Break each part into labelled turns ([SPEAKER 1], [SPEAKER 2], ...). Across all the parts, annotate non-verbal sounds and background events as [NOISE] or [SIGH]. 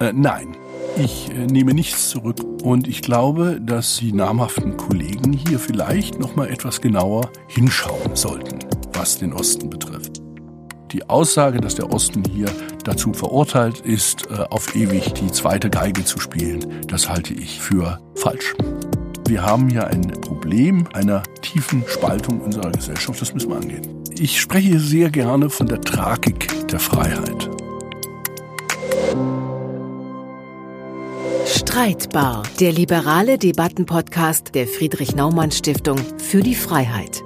[SPEAKER 1] Äh, nein, ich äh, nehme nichts zurück und ich glaube, dass die namhaften Kollegen hier vielleicht noch mal etwas genauer hinschauen sollten, was den Osten betrifft. Die Aussage, dass der Osten hier dazu verurteilt ist, äh, auf ewig die zweite Geige zu spielen, das halte ich für falsch. Wir haben hier ein Problem einer tiefen Spaltung unserer Gesellschaft, das müssen wir angehen. Ich spreche sehr gerne von der Tragik der Freiheit.
[SPEAKER 2] Streitbar, der liberale Debattenpodcast der Friedrich Naumann Stiftung für die Freiheit.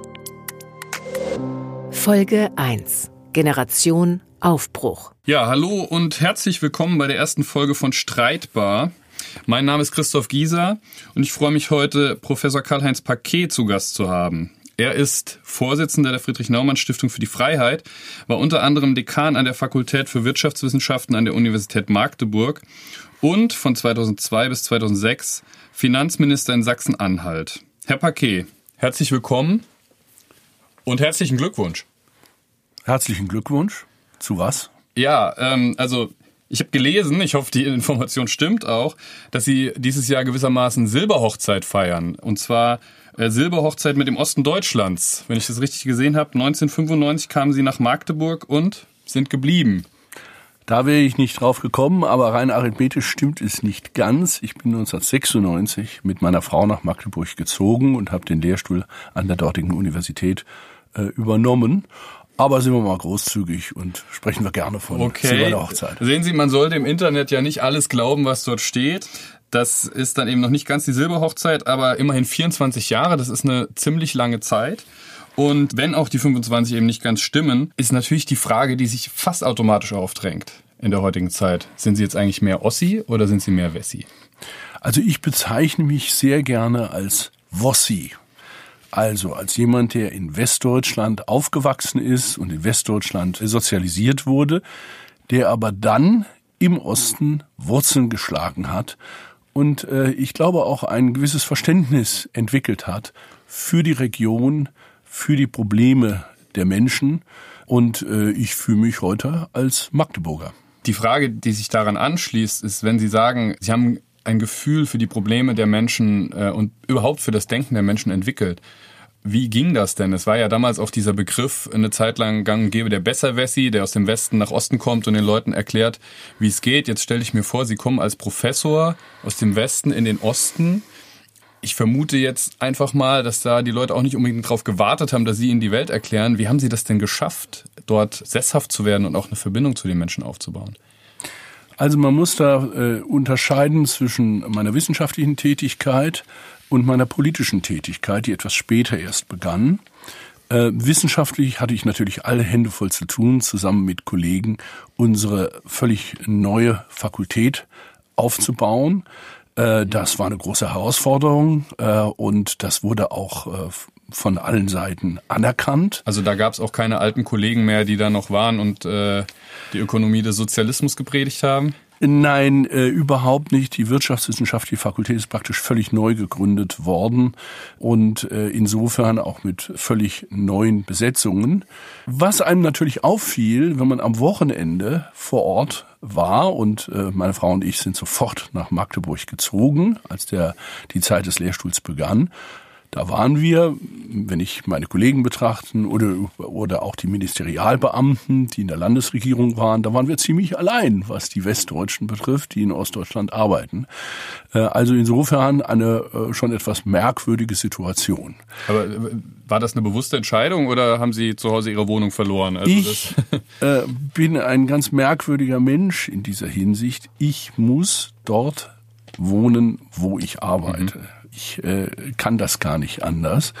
[SPEAKER 2] Folge 1. Generation Aufbruch.
[SPEAKER 3] Ja, hallo und herzlich willkommen bei der ersten Folge von Streitbar. Mein Name ist Christoph Gieser und ich freue mich heute, Professor Karl-Heinz Paquet zu Gast zu haben. Er ist Vorsitzender der Friedrich-Naumann-Stiftung für die Freiheit, war unter anderem Dekan an der Fakultät für Wirtschaftswissenschaften an der Universität Magdeburg und von 2002 bis 2006 Finanzminister in Sachsen-Anhalt. Herr Paquet, herzlich willkommen und herzlichen Glückwunsch.
[SPEAKER 1] Herzlichen Glückwunsch. Zu was?
[SPEAKER 3] Ja, ähm, also ich habe gelesen, ich hoffe, die Information stimmt auch, dass Sie dieses Jahr gewissermaßen Silberhochzeit feiern. Und zwar äh, Silberhochzeit mit dem Osten Deutschlands. Wenn ich das richtig gesehen habe, 1995 kamen Sie nach Magdeburg und sind geblieben.
[SPEAKER 1] Da wäre ich nicht drauf gekommen, aber rein arithmetisch stimmt es nicht ganz. Ich bin 1996 mit meiner Frau nach Magdeburg gezogen und habe den Lehrstuhl an der dortigen Universität äh, übernommen. Aber sind wir mal großzügig und sprechen wir gerne von
[SPEAKER 3] okay. Hochzeit. Sehen Sie, man sollte im Internet ja nicht alles glauben, was dort steht. Das ist dann eben noch nicht ganz die Silberhochzeit, aber immerhin 24 Jahre. Das ist eine ziemlich lange Zeit. Und wenn auch die 25 eben nicht ganz stimmen, ist natürlich die Frage, die sich fast automatisch aufdrängt in der heutigen Zeit. Sind Sie jetzt eigentlich mehr Ossi oder sind Sie mehr Wessi?
[SPEAKER 1] Also ich bezeichne mich sehr gerne als Wossi. Also als jemand, der in Westdeutschland aufgewachsen ist und in Westdeutschland sozialisiert wurde, der aber dann im Osten Wurzeln geschlagen hat und äh, ich glaube auch ein gewisses Verständnis entwickelt hat für die Region, für die Probleme der Menschen und äh, ich fühle mich heute als Magdeburger.
[SPEAKER 3] Die Frage, die sich daran anschließt, ist, wenn Sie sagen, Sie haben ein Gefühl für die Probleme der Menschen äh, und überhaupt für das Denken der Menschen entwickelt. Wie ging das denn? Es war ja damals auch dieser Begriff eine Zeit lang gang und gäbe, der Besserwessi, der aus dem Westen nach Osten kommt und den Leuten erklärt, wie es geht. Jetzt stelle ich mir vor, Sie kommen als Professor aus dem Westen in den Osten ich vermute jetzt einfach mal, dass da die Leute auch nicht unbedingt darauf gewartet haben, dass sie ihnen die Welt erklären. Wie haben sie das denn geschafft, dort sesshaft zu werden und auch eine Verbindung zu den Menschen aufzubauen?
[SPEAKER 1] Also man muss da äh, unterscheiden zwischen meiner wissenschaftlichen Tätigkeit und meiner politischen Tätigkeit, die etwas später erst begann. Äh, wissenschaftlich hatte ich natürlich alle Hände voll zu tun, zusammen mit Kollegen unsere völlig neue Fakultät aufzubauen. Äh, das war eine große Herausforderung äh, und das wurde auch äh, von allen Seiten anerkannt.
[SPEAKER 3] Also da gab es auch keine alten Kollegen mehr, die da noch waren und äh, die Ökonomie des Sozialismus gepredigt haben?
[SPEAKER 1] Nein, äh, überhaupt nicht. Die Wirtschaftswissenschaftliche Fakultät ist praktisch völlig neu gegründet worden und äh, insofern auch mit völlig neuen Besetzungen. Was einem natürlich auffiel, wenn man am Wochenende vor Ort war und äh, meine Frau und ich sind sofort nach Magdeburg gezogen, als der die Zeit des Lehrstuhls begann. Da waren wir, wenn ich meine Kollegen betrachten oder, oder auch die Ministerialbeamten, die in der Landesregierung waren, da waren wir ziemlich allein, was die Westdeutschen betrifft, die in Ostdeutschland arbeiten. Äh, also insofern eine äh, schon etwas merkwürdige Situation.
[SPEAKER 3] Aber äh, war das eine bewusste Entscheidung oder haben Sie zu Hause Ihre Wohnung verloren?
[SPEAKER 1] Also ich [LAUGHS] äh, bin ein ganz merkwürdiger Mensch in dieser Hinsicht. Ich muss dort wohnen, wo ich arbeite. Mhm ich äh, kann das gar nicht anders.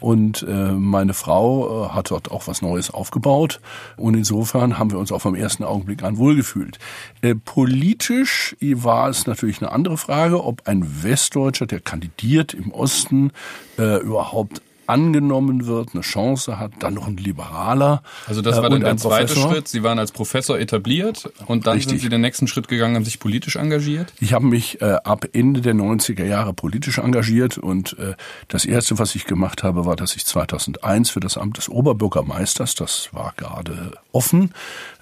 [SPEAKER 1] Und äh, meine Frau äh, hat dort auch was Neues aufgebaut. Und insofern haben wir uns auch vom ersten Augenblick an wohlgefühlt. Äh, politisch war es natürlich eine andere Frage, ob ein Westdeutscher, der kandidiert im Osten, äh, überhaupt angenommen wird, eine Chance hat, dann noch ein Liberaler.
[SPEAKER 3] Also das war äh, dann der zweite Professor. Schritt. Sie waren als Professor etabliert und dann Richtig. sind Sie den nächsten Schritt gegangen, haben sich politisch engagiert?
[SPEAKER 1] Ich habe mich äh, ab Ende der 90er Jahre politisch engagiert und äh, das erste, was ich gemacht habe, war, dass ich 2001 für das Amt des Oberbürgermeisters, das war gerade offen,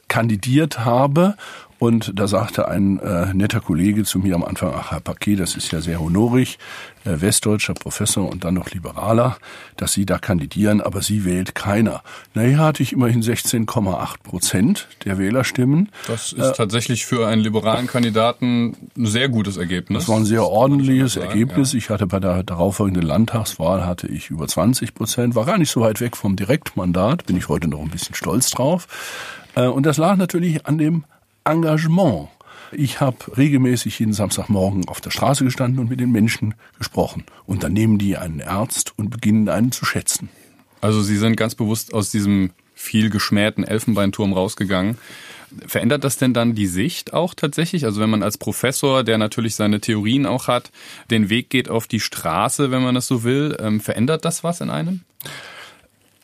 [SPEAKER 1] kandidiert habe Und da sagte ein äh, netter Kollege zu mir am Anfang, ach Herr Paquet, das ist ja sehr honorig, äh, westdeutscher Professor und dann noch Liberaler, dass Sie da kandidieren, aber Sie wählt keiner. Naja, hatte ich immerhin 16,8 Prozent der Wählerstimmen.
[SPEAKER 3] Das ist äh, tatsächlich für einen liberalen Kandidaten ein sehr gutes Ergebnis.
[SPEAKER 1] Das war ein sehr ordentliches Ergebnis. Ja. Ich hatte bei der darauffolgenden Landtagswahl hatte ich über 20 Prozent, war gar nicht so weit weg vom Direktmandat, bin ich heute noch ein bisschen stolz drauf. Äh, und das lag natürlich an dem Engagement. Ich habe regelmäßig jeden Samstagmorgen auf der Straße gestanden und mit den Menschen gesprochen. Und dann nehmen die einen Ernst und beginnen einen zu schätzen.
[SPEAKER 3] Also Sie sind ganz bewusst aus diesem viel geschmähten Elfenbeinturm rausgegangen. Verändert das denn dann die Sicht auch tatsächlich? Also wenn man als Professor, der natürlich seine Theorien auch hat, den Weg geht auf die Straße, wenn man das so will, ähm, verändert das was in einem?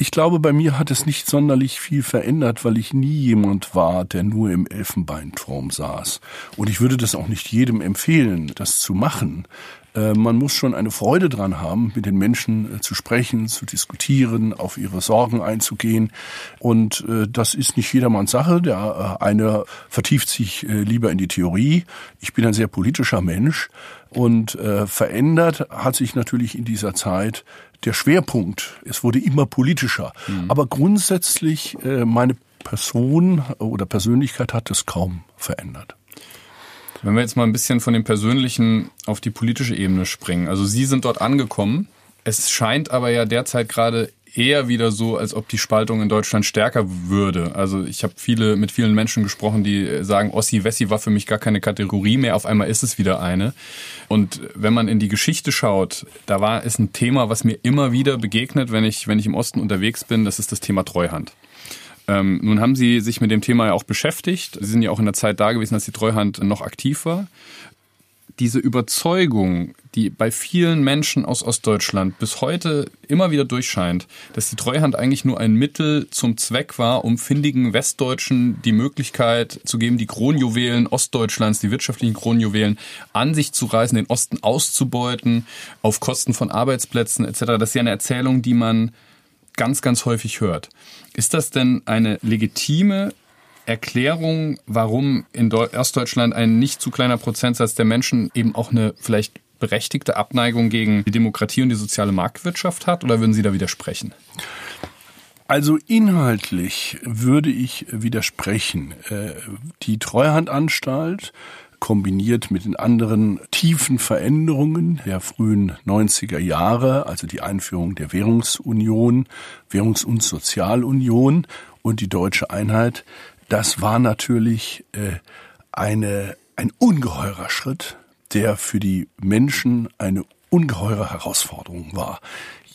[SPEAKER 1] Ich glaube, bei mir hat es nicht sonderlich viel verändert, weil ich nie jemand war, der nur im Elfenbeinturm saß. Und ich würde das auch nicht jedem empfehlen, das zu machen. Äh, man muss schon eine Freude dran haben, mit den Menschen äh, zu sprechen, zu diskutieren, auf ihre Sorgen einzugehen. Und äh, das ist nicht jedermanns Sache. Der eine vertieft sich lieber in die Theorie. Ich bin ein sehr politischer Mensch und verändert hat sich natürlich in dieser Zeit der Schwerpunkt. Es wurde immer politischer. Mhm. Aber grundsätzlich meine Person oder Persönlichkeit hat es kaum verändert.
[SPEAKER 3] Wenn wir jetzt mal ein bisschen von dem Persönlichen auf die politische Ebene springen. Also Sie sind dort angekommen. Es scheint aber ja derzeit gerade eher wieder so, als ob die Spaltung in Deutschland stärker würde. Also ich habe viele mit vielen Menschen gesprochen, die sagen, Ossi Wessi war für mich gar keine Kategorie mehr. Auf einmal ist es wieder eine. Und wenn man in die Geschichte schaut, da war ist ein Thema, was mir immer wieder begegnet, wenn ich wenn ich im Osten unterwegs bin. Das ist das Thema Treuhand. Ähm, nun haben Sie sich mit dem Thema ja auch beschäftigt. Sie sind ja auch in der Zeit da gewesen, als die Treuhand noch aktiv war. Diese Überzeugung, die bei vielen Menschen aus Ostdeutschland bis heute immer wieder durchscheint, dass die Treuhand eigentlich nur ein Mittel zum Zweck war, um findigen Westdeutschen die Möglichkeit zu geben, die Kronjuwelen Ostdeutschlands, die wirtschaftlichen Kronjuwelen an sich zu reißen, den Osten auszubeuten, auf Kosten von Arbeitsplätzen etc. Das ist ja eine Erzählung, die man ganz, ganz häufig hört. Ist das denn eine legitime Erklärung, warum in Ostdeutschland ein nicht zu kleiner Prozentsatz der Menschen eben auch eine vielleicht berechtigte Abneigung gegen die Demokratie und die soziale Marktwirtschaft hat? Oder würden Sie da widersprechen?
[SPEAKER 1] Also inhaltlich würde ich widersprechen. Äh, die Treuhandanstalt kombiniert mit den anderen tiefen Veränderungen der frühen 90er Jahre, also die Einführung der Währungsunion, Währungs- und Sozialunion und die deutsche Einheit, das war natürlich äh, eine, ein ungeheurer Schritt, der für die Menschen eine ungeheure Herausforderung war.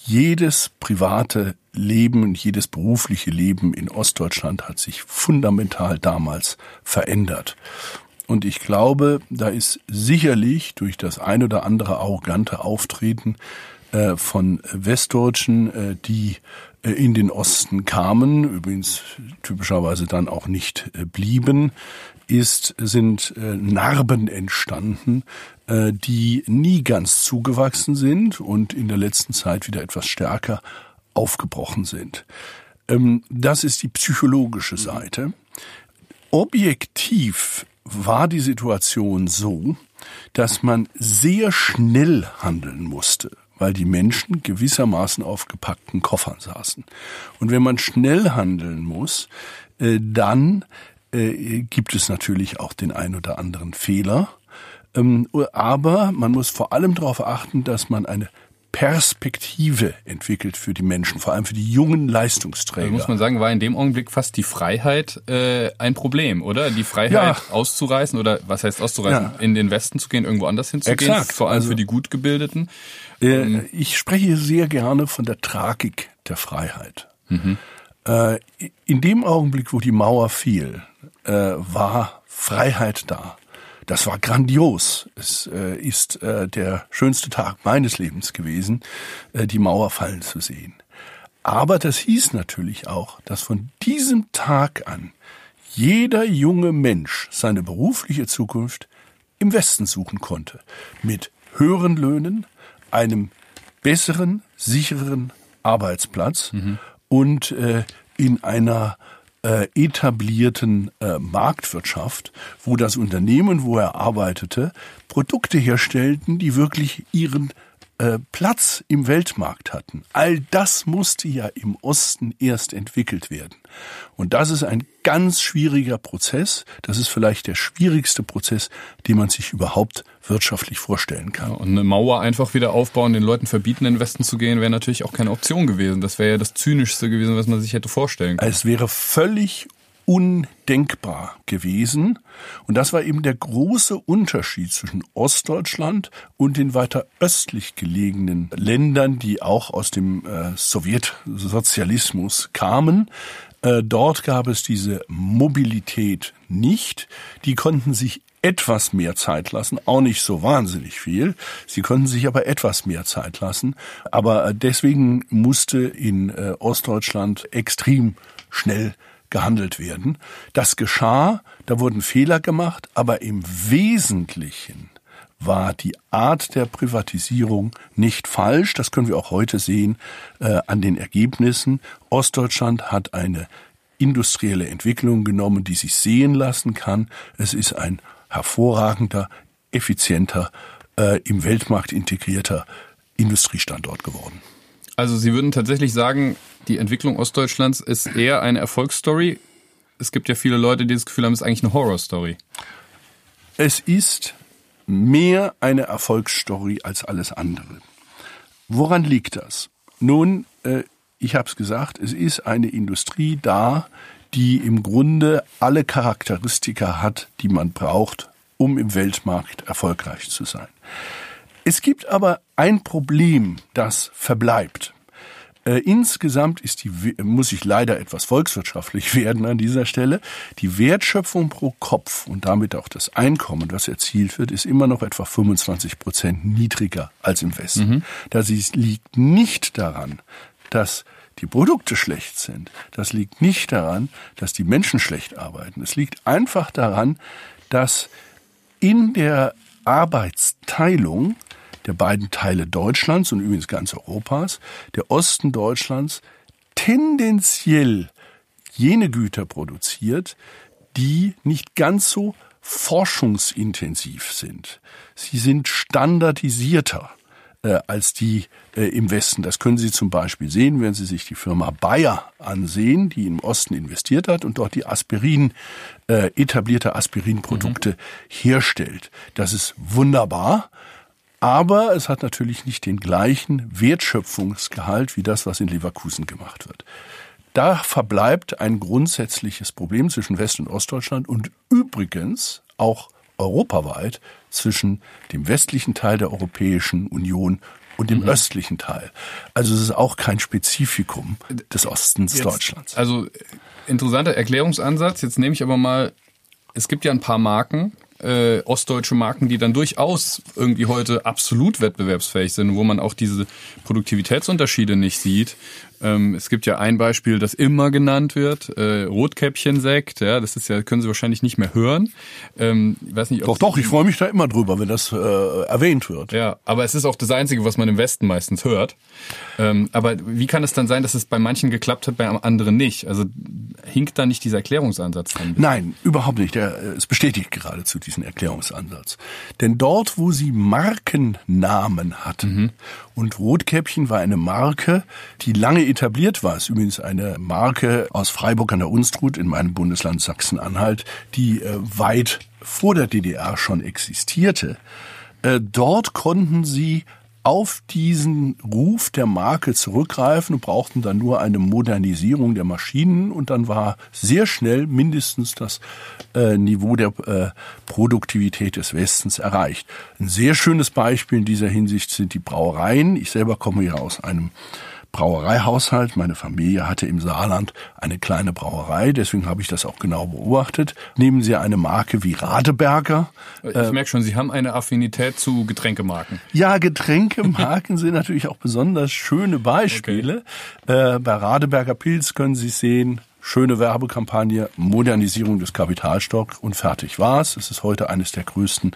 [SPEAKER 1] Jedes private Leben jedes berufliche Leben in Ostdeutschland hat sich fundamental damals verändert. Und ich glaube, da ist sicherlich durch das ein oder andere arrogante Auftreten äh, von Westdeutschen, äh, die in den Osten kamen, übrigens typischerweise dann auch nicht äh, blieben, ist, sind äh, Narben entstanden, äh, die nie ganz zugewachsen sind und in der letzten Zeit wieder etwas stärker aufgebrochen sind. Ähm, das ist die psychologische Seite. Objektiv war die Situation so, dass man sehr schnell handeln musste, weil die Menschen gewissermaßen auf gepackten Koffern saßen. Und wenn man schnell handeln muss, äh, dann äh, gibt es natürlich auch den ein oder anderen Fehler. Ähm, aber man muss vor allem darauf achten, dass man eine Perspektive entwickelt für die Menschen, vor allem für die jungen Leistungsträger.
[SPEAKER 3] Also muss man sagen, war in dem Augenblick fast die Freiheit äh, ein Problem, oder? Die Freiheit ja. auszureißen oder was heißt auszureißen, ja. in den Westen zu gehen, irgendwo anders hinzugehen, Exakt. vor allem also, für die Gutgebildeten.
[SPEAKER 1] Äh, ähm, ich spreche sehr gerne von der Tragik der Freiheit. Mhm. Äh, in dem Augenblick, wo die Mauer fiel, äh, war Freiheit da. Das war grandios. Es äh, ist äh, der schönste Tag meines Lebens gewesen, äh, die Mauer fallen zu sehen. Aber das hieß natürlich auch, dass von diesem Tag an jeder junge Mensch seine berufliche Zukunft im Westen suchen konnte. Mit höheren Löhnen, einem besseren, sichereren Arbeitsplatz mhm. und äh, in einer äh, etablierten äh, Marktwirtschaft, wo das Unternehmen, wo er arbeitete, Produkte herstellten, die wirklich ihren äh, Platz im Weltmarkt hatten. All das musste ja im Osten erst entwickelt werden. Und das ist ein ganz schwieriger Prozess. Das ist vielleicht der schwierigste Prozess, den man sich überhaupt wirtschaftlich vorstellen kann. Ja,
[SPEAKER 3] und eine Mauer einfach wieder aufbauen, den Leuten verbieten, in den Westen zu gehen, wäre natürlich auch keine Option gewesen. Das wäre ja das Zynischste gewesen, was man sich hätte vorstellen können.
[SPEAKER 1] Es wäre völlig undenkbar gewesen. Und das war eben der große Unterschied zwischen Ostdeutschland und den weiter östlich gelegenen Ländern, die auch aus dem äh, Sowjetsozialismus kamen. Äh, dort gab es diese Mobilität nicht. Die konnten sich etwas mehr Zeit lassen, auch nicht so wahnsinnig viel. Sie konnten sich aber etwas mehr Zeit lassen. Aber äh, deswegen musste in äh, Ostdeutschland extrem schnell gehandelt werden. Das geschah, da wurden Fehler gemacht, aber im Wesentlichen war die Art der Privatisierung nicht falsch. Das können wir auch heute sehen äh, an den Ergebnissen. Ostdeutschland hat eine industrielle Entwicklung genommen, die sich sehen lassen kann. Es ist ein hervorragender, effizienter, äh, im Weltmarkt integrierter Industriestandort geworden.
[SPEAKER 3] Also Sie würden tatsächlich sagen, die Entwicklung Ostdeutschlands ist eher eine Erfolgsstory. Es gibt ja viele Leute, die das Gefühl haben, es ist eigentlich eine Horrorstory.
[SPEAKER 1] Es ist mehr eine Erfolgsstory als alles andere. Woran liegt das? Nun, äh, ich habe es gesagt, es ist eine Industrie da, die im Grunde alle Charakteristika hat, die man braucht, um im Weltmarkt erfolgreich zu sein. Es gibt aber ein Problem, das verbleibt. Äh, insgesamt ist die, muss ich leider etwas volkswirtschaftlich [LAUGHS] werden an dieser Stelle. Die Wertschöpfung pro Kopf und damit auch das Einkommen, das erzielt wird, ist immer noch etwa 25 Prozent niedriger als im Westen. Mhm. Das liegt nicht daran, dass die Produkte schlecht sind. Das liegt nicht daran, dass die Menschen schlecht arbeiten. Es liegt einfach daran, dass in der Arbeitsteilung der beiden Teile Deutschlands und übrigens ganz Europas, der Osten Deutschlands tendenziell jene Güter produziert, die nicht ganz so forschungsintensiv sind. Sie sind standardisierter äh, als die äh, im Westen. Das können Sie zum Beispiel sehen, wenn Sie sich die Firma Bayer ansehen, die im Osten investiert hat und dort die Aspirin, äh, etablierte Aspirinprodukte mhm. herstellt. Das ist wunderbar. Aber es hat natürlich nicht den gleichen Wertschöpfungsgehalt wie das, was in Leverkusen gemacht wird. Da verbleibt ein grundsätzliches Problem zwischen West- und Ostdeutschland und übrigens auch europaweit zwischen dem westlichen Teil der Europäischen Union und dem mhm. östlichen Teil. Also es ist auch kein Spezifikum des Ostens
[SPEAKER 3] Jetzt,
[SPEAKER 1] Deutschlands.
[SPEAKER 3] Also interessanter Erklärungsansatz. Jetzt nehme ich aber mal, es gibt ja ein paar Marken, äh, ostdeutsche Marken, die dann durchaus irgendwie heute absolut wettbewerbsfähig sind, wo man auch diese Produktivitätsunterschiede nicht sieht. Ähm, es gibt ja ein Beispiel, das immer genannt wird, äh, Rotkäppchensekt, ja, das ist ja, können Sie wahrscheinlich nicht mehr hören.
[SPEAKER 1] Ähm, ich weiß nicht, doch, doch, ich freue mich da immer drüber, wenn das äh, erwähnt wird.
[SPEAKER 3] Ja, aber es ist auch das Einzige, was man im Westen meistens hört. Ähm, aber wie kann es dann sein, dass es bei manchen geklappt hat, bei anderen nicht? Also hinkt da nicht dieser Erklärungsansatz
[SPEAKER 1] an? Nein, überhaupt nicht. Der, äh, es bestätigt geradezu diesen Erklärungsansatz. Denn dort, wo sie Markennamen hatten, mhm. und Rotkäppchen war eine Marke, die lange etabliert war, ist übrigens eine Marke aus Freiburg an der Unstrut in meinem Bundesland Sachsen-Anhalt, die äh, weit vor der DDR schon existierte. Äh, dort konnten sie auf diesen Ruf der Marke zurückgreifen und brauchten dann nur eine Modernisierung der Maschinen und dann war sehr schnell mindestens das äh, Niveau der äh, Produktivität des Westens erreicht. Ein sehr schönes Beispiel in dieser Hinsicht sind die Brauereien. Ich selber komme ja aus einem Brauereihaushalt. Meine Familie hatte im Saarland eine kleine Brauerei, deswegen habe ich das auch genau beobachtet. Nehmen Sie eine Marke wie Radeberger.
[SPEAKER 3] Ich äh, merke schon, Sie haben eine Affinität zu Getränkemarken.
[SPEAKER 1] Ja, Getränkemarken [LAUGHS] sind natürlich auch besonders schöne Beispiele. Okay. Äh, bei Radeberger Pilz können Sie sehen, schöne Werbekampagne, Modernisierung des Kapitalstocks und fertig war's. Es ist heute eines der größten,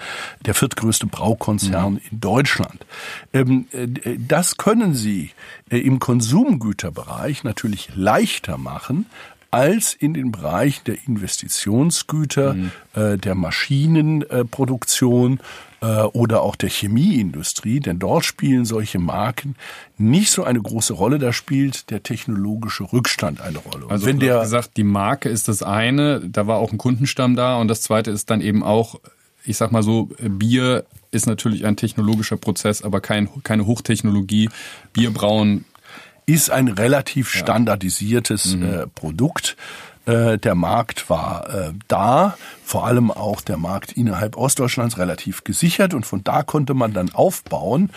[SPEAKER 1] der viertgrößte Braukonzern mhm. in Deutschland. Ähm, äh, das können Sie äh, im Konsumgüterbereich natürlich leichter machen als in den Bereichen der Investitionsgüter, mhm. äh, der Maschinenproduktion oder auch der Chemieindustrie, denn dort spielen solche Marken nicht so eine große Rolle. Da spielt der technologische Rückstand eine Rolle.
[SPEAKER 3] Und also wenn der gesagt, die Marke ist das eine, da war auch ein Kundenstamm da und das zweite ist dann eben auch ich sag mal so, Bier ist natürlich ein technologischer Prozess, aber kein, keine Hochtechnologie. Bierbrauen
[SPEAKER 1] ist ein relativ standardisiertes mhm. äh, Produkt. Äh, der Markt war äh, da, vor allem auch der Markt innerhalb Ostdeutschlands relativ gesichert und von da konnte man dann aufbauen.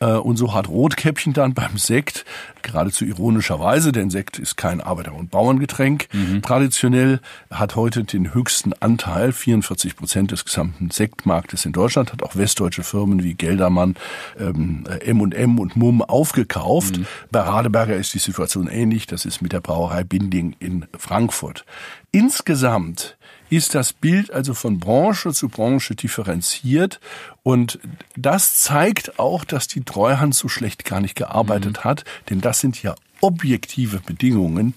[SPEAKER 1] Äh, und so hat Rotkäppchen dann beim Sekt, geradezu ironischerweise, denn Sekt ist kein Arbeiter- und Bauerngetränk, mhm. traditionell hat heute den höchsten Anteil, 44 Prozent des gesamten Sektmarktes in Deutschland, hat auch westdeutsche Firmen wie Geldermann, ähm, M&M und Mumm aufgekauft. Mhm. Bei Radeberger ist die Situation ähnlich, das ist mit der Brauerei Binding in Frankfurt. Insgesamt ist das Bild also von Branche zu Branche differenziert und das zeigt auch, dass die Treuhand so schlecht gar nicht gearbeitet mhm. hat, denn das sind ja objektive Bedingungen,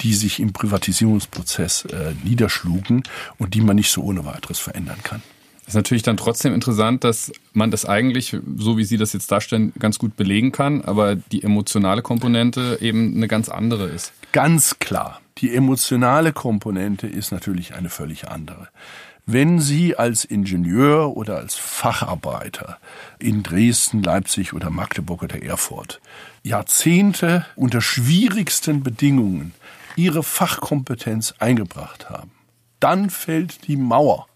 [SPEAKER 1] die sich im Privatisierungsprozess äh, niederschlugen und die man nicht so ohne weiteres verändern kann.
[SPEAKER 3] Ist natürlich dann trotzdem interessant, dass man das eigentlich, so wie Sie das jetzt darstellen, ganz gut belegen kann, aber die emotionale Komponente eben eine ganz andere ist.
[SPEAKER 1] Ganz klar. Die emotionale Komponente ist natürlich eine völlig andere. Wenn Sie als Ingenieur oder als Facharbeiter in Dresden, Leipzig oder Magdeburg oder Erfurt Jahrzehnte unter schwierigsten Bedingungen Ihre Fachkompetenz eingebracht haben, dann fällt die Mauer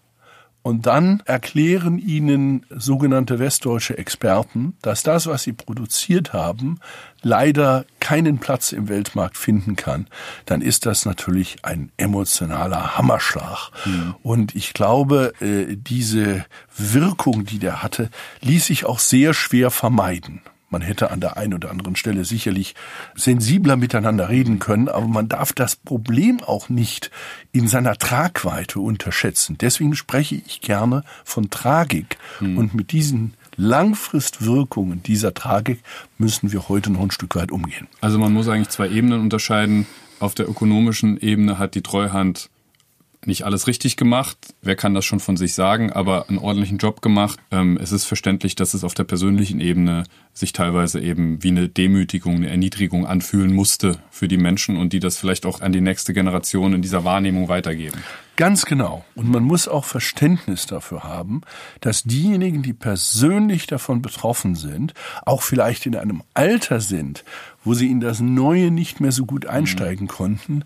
[SPEAKER 1] und dann erklären ihnen sogenannte westdeutsche Experten, dass das, was sie produziert haben, leider keinen Platz im Weltmarkt finden kann. Dann ist das natürlich ein emotionaler Hammerschlag. Mhm. Und ich glaube, äh, diese Wirkung, die der hatte, ließ sich auch sehr schwer vermeiden. Man hätte an der einen oder anderen Stelle sicherlich sensibler miteinander reden können, aber man darf das Problem auch nicht in seiner Tragweite unterschätzen. Deswegen spreche ich gerne von Tragik. Hm. Und mit diesen Langfristwirkungen dieser Tragik müssen wir heute noch ein Stück weit umgehen.
[SPEAKER 3] Also man muss eigentlich zwei Ebenen unterscheiden. Auf der ökonomischen Ebene hat die Treuhand nicht alles richtig gemacht. Wer kann das schon von sich sagen, aber einen ordentlichen Job gemacht. Ähm, es ist verständlich, dass es auf der persönlichen Ebene sich teilweise eben wie eine Demütigung, eine Erniedrigung anfühlen musste für die Menschen und die das vielleicht auch an die nächste Generation in dieser Wahrnehmung weitergeben.
[SPEAKER 1] Ganz genau. Und man muss auch Verständnis dafür haben, dass diejenigen, die persönlich davon betroffen sind, auch vielleicht in einem Alter sind, wo sie in das Neue nicht mehr so gut einsteigen mhm. konnten,